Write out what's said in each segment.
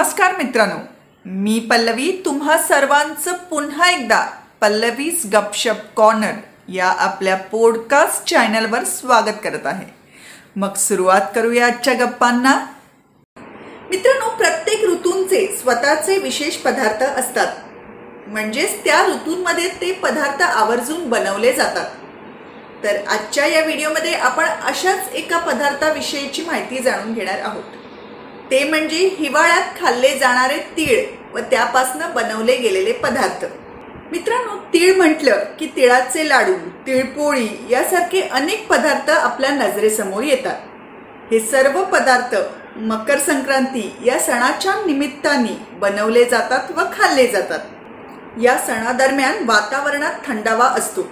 नमस्कार मित्रांनो. मी पल्लवी तुम्हा सर्वांचं पुन्हा एकदा पल्लवीज गपशप कॉर्नर या आपल्या पॉडकास्ट चॅनलवर स्वागत करत आहे. मग सुरुवात करूया आजच्या गप्पांना. मित्रांनो प्रत्येक ऋतूंचे स्वतःचे विशेष पदार्थ असतात. म्हणजेच त्या ऋतूंमध्ये ते पदार्थ आवर्जून बनवले जातात. तर आजच्या या व्हिडिओमध्ये आपण अशाच एका पदार्थाविषयीची माहिती जाणून घेणार आहोत. ते म्हणजे हिवाळ्यात खाल्ले जाणारे तीळ व त्यापासनं बनवले गेलेले पदार्थ. मित्रांनो तीळ म्हटलं की तिळाचे लाडू तिळपोळी यासारखे अनेक पदार्थ आपल्या नजरेसमोर येतात. हे सर्व पदार्थ मकर संक्रांती या सणाच्या निमित्ताने बनवले जातात व खाल्ले जातात. या सणादरम्यान वातावरणात थंडावा असतो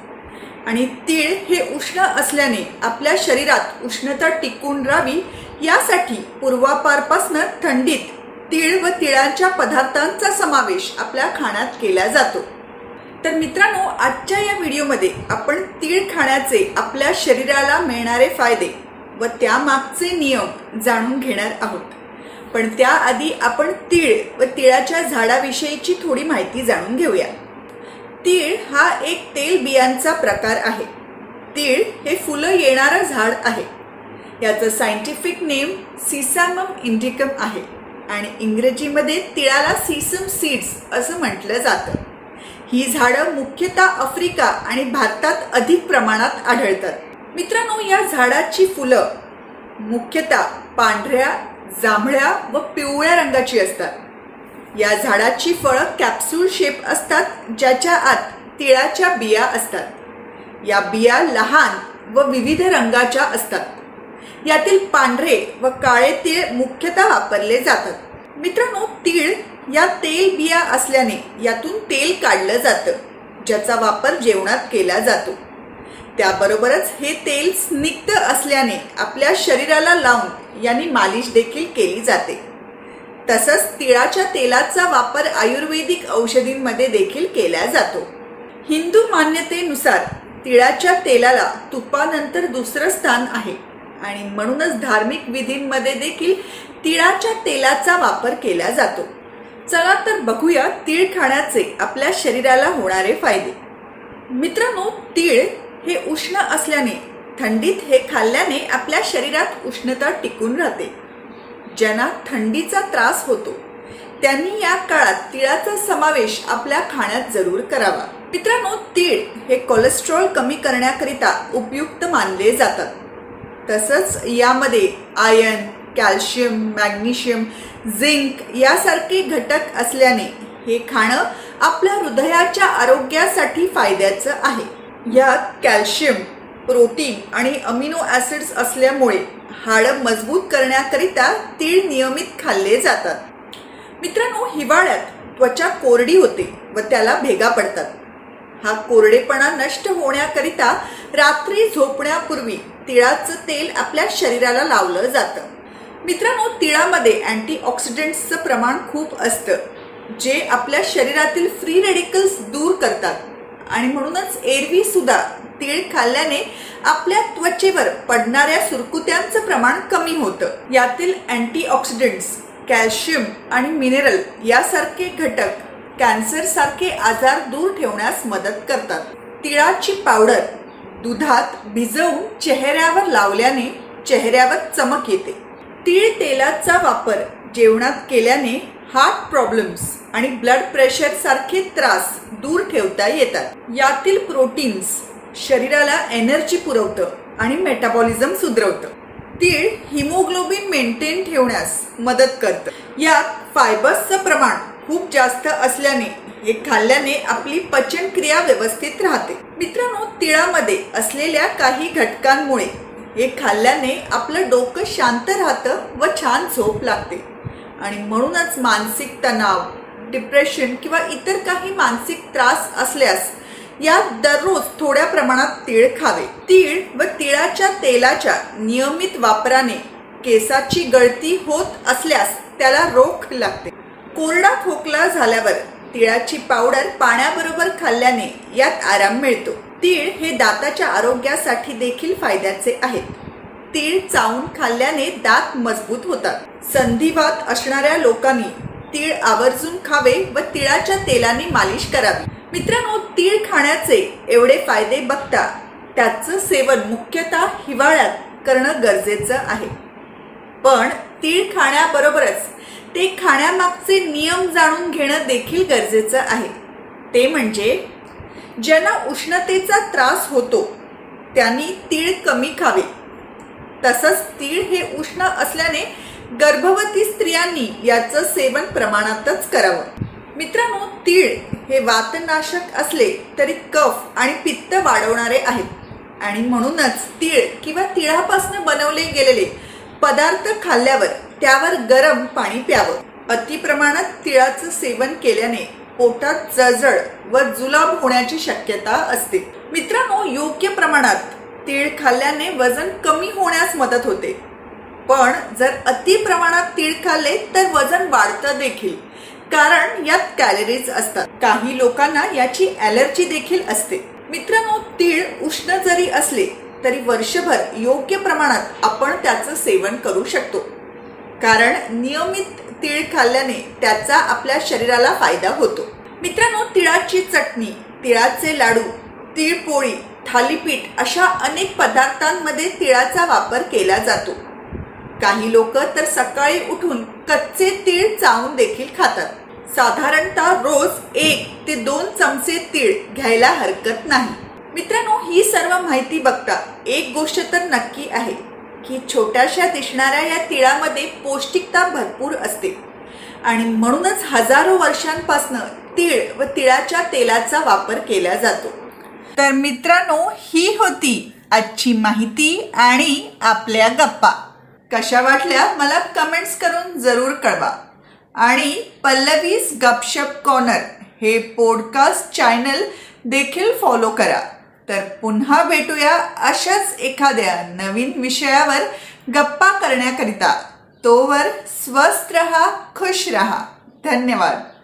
आणि तीळ हे उष्ण असल्याने आपल्या शरीरात उष्णता टिकून राहावी यासाठी पूर्वापारपासनं थंडीत तीळ व तिळांच्या पदार्थांचा समावेश आपल्या खाण्यात केला जातो. तर मित्रांनो आजच्या या व्हिडिओमध्ये आपण तीळ खाण्याचे आपल्या शरीराला मिळणारे फायदे व त्यामागचे नियम जाणून घेणार आहोत. पण त्याआधी आपण तीळ व तिळाच्या झाडाविषयीची थोडी माहिती जाणून घेऊया. तीळ हा एक तेल बियांचा प्रकार आहे. तीळ हे फुलं येणारं झाड आहे. याचं सायंटिफिक नेम सिसामम इंडिकम आहे. आणि इंग्रजीमध्ये तिळाला सिसम सीड्स असं म्हटलं जातं. ही झाडं मुख्यतः आफ्रिका आणि भारतात अधिक प्रमाणात आढळतात. मित्रांनो या झाडाची फुलं मुख्यतः पांढऱ्या जांभळ्या व पिवळ्या रंगाची असतात. या झाडाची फळं कॅप्सूल शेप असतात ज्याच्या आत तिळाच्या बिया असतात. या बिया लहान व विविध रंगाच्या असतात. यातील पांढरे व काळे तीळ मुख्यतः वापरले जातात. मित्रांनो तीळ या तेल बिया असल्याने यातून तेल काढलं जातं ज्याचा वापर जेवणात केला जातो. त्याबरोबरच हे तेल स्निग्ध असल्याने आपल्या शरीराला लावून यांनी मालिश देखील केली जाते. तसंच तिळाच्या तेलाचा वापर आयुर्वेदिक औषधींमध्ये देखील केला जातो. हिंदू मान्यतेनुसार तिळाच्या तेलाला तुपानंतर दुसरं स्थान आहे. आणि म्हणूनच धार्मिक विधींमध्ये देखील तिळाच्या तेलाचा वापर केला जातो. चला तर बघूया तीळ खाण्याचे आपल्या शरीराला होणारे फायदे. मित्रांनो तीळ हे उष्ण असल्याने थंडीत हे खाल्ल्याने आपल्या शरीरात उष्णता टिकून राहते. ज्यांना थंडीचा त्रास होतो त्यांनी या काळात तिळाचा समावेश आपल्या खाण्यात जरूर करावा. मित्रांनो तीळ हे कोलेस्ट्रॉल कमी करण्याकरिता उपयुक्त मानले जातात. तसंच यामध्ये आयर्न कॅल्शियम मॅग्नेशियम झिंक यासारखे घटक असल्याने हे खाणं आपल्या हृदयाच्या आरोग्यासाठी फायद्याचं आहे. यात कॅल्शियम प्रोटीन आणि अमिनो ॲसिड्स असल्यामुळे हाडं मजबूत करण्याकरिता तीळ नियमित खाल्ले जातात. मित्रांनो हिवाळ्यात त्वचा कोरडी होते व त्याला भेगा पडतात. हा कोरडेपणा नष्ट होण्याकरिता रात्री झोपण्यापूर्वी तिळाचं तेल आपल्या शरीराला लावलं जातं. मित्रांनो तिळामध्ये अँटीऑक्सिडंट्सचं प्रमाण खूप असतं जे आपल्या शरीरातील फ्री रेडिकल्स दूर करतात. आणि म्हणूनच एरवी सुद्धा तीळ खाल्ल्याने आपल्या त्वचेवर पडणाऱ्या सुरकुत्यांचं प्रमाण कमी होतं. यातील अँटीऑक्सिडंट्स कॅल्शियम आणि मिनरल यासारखे घटक कॅन्सरसारखे आजार दूर ठेवण्यास मदत करतात. तिळाची पावडर दुधात भिजवून चेहऱ्यावर लावल्याने चेहऱ्यावर चमक येते. तीळ तेलाचा वापर जेवणात केल्याने हार्ट प्रॉब्लेम्स आणि ब्लड प्रेशर सारखे त्रास दूर ठेवता येतात. यातील प्रोटीन्स शरीराला एनर्जी पुरवतं आणि मेटाबॉलिझम सुधरवतं. तीळ हिमोग्लोबिन मेंटेन ठेवण्यास मदत करतं. यात फायबर्सचं प्रमाण खूप जास्त असल्याने हे खाल्ल्याने आपली पचनक्रिया व्यवस्थित राहते. मित्रांनो तिळामध्ये असलेल्या काही घटकांमुळे हे खाल्ल्याने आपलं डोकं शांत राहतं व छान झोप लागते. आणि म्हणूनच मानसिक तणाव डिप्रेशन किंवा इतर काही मानसिक त्रास असल्यास यात दररोज थोड्या प्रमाणात तीळ खावे. तीळ व तिळाच्या तेलाच्या नियमित वापराने केसाची गळती होत असल्यास त्याला रोख लागते. कोरडा खोकला झाल्यावर तिळाची पावडर पाण्याबरोबर खाल्ल्याने यात आराम मिळतो. तीळ हे दाताच्या आरोग्यासाठी देखील फायद्याचे आहेत. तीळ चावून खाल्ल्याने दात मजबूत होतात. संधिवात असणाऱ्या लोकांनी तीळ आवर्जून खावे व तिळाच्या तेलाने मालिश करावी. मित्रांनो तीळ खाण्याचे एवढे फायदे बघता त्याचं सेवन मुख्यतः हिवाळ्यात करणं गरजेचं आहे. पण तीळ खाण्याबरोबरच ते खाण्यामागचे नियम जाणून घेणं देखील गरजेचं आहे. ते म्हणजे ज्यांना उष्णतेचा त्रास होतो त्यांनी तीळ कमी खावे. तसंच तीळ हे उष्ण असल्याने गर्भवती स्त्रियांनी याचं सेवन प्रमाणातच करावं. मित्रांनो तीळ हे वातनाशक असले तरी कफ आणि पित्त वाढवणारे आहेत. आणि म्हणूनच तीळ किंवा तिळापासून बनवले गेलेले पदार्थ खाल्ल्यावर त्यावर गरम पाणी प्यावं. अति प्रमाणात तिळाचं सेवन केल्याने पोटात जळजळ व जुलाब होण्याची शक्यता असते. मित्रांनो योग्य प्रमाणात तीळ खाल्ल्याने वजन कमी होण्यास मदत होते. पण जर अति प्रमाणात तीळ खाल्ले तर वजन वाढतं देखील. कारण यात कॅलरीज असतात. काही लोकांना याची ॲलर्जी देखील असते. मित्रांनो तीळ उष्ण जरी असले तरी वर्षभर योग्य प्रमाणात आपण त्याचं सेवन करू शकतो. कारण नियमित तीळ खाल्ल्याने त्याचा आपल्या शरीराला फायदा होतो. मित्रांनो तिळाची चटणी तिळाचे लाडू तिळपोळी थालीपीठ अशा अनेक पदार्थांमध्ये तिळाचा वापर केला जातो. काही लोक तर सकाळी उठून कच्चे तीळ चावून देखील खातात. साधारणतः रोज एक ते दोन चमचे तीळ घ्यायला हरकत नाही. मित्रांनो ही सर्व माहिती बघता एक गोष्ट तर नक्की आहे. की छोट्याशा दिसणाऱ्या या तिळामध्ये पौष्टिकता भरपूर असते. आणि म्हणूनच हजारो वर्षांपासून तीळ व तिळाच्या तेलाचा वापर केला जातो. तर मित्रांनो ही होती आजची माहिती आणि आपल्या गप्पा. कशा वाटल्या मला कमेंट्स करून जरूर कळवा. आणि पल्लवीज गपशप कॉर्नर हे पॉडकास्ट चॅनल देखील फॉलो करा. तर पुन्हा भेटूया अशाच एखाद्या नवीन विषयावर गप्पा करण्याकरिता. तोवर स्वस्थ रहा खुश रहा. धन्यवाद.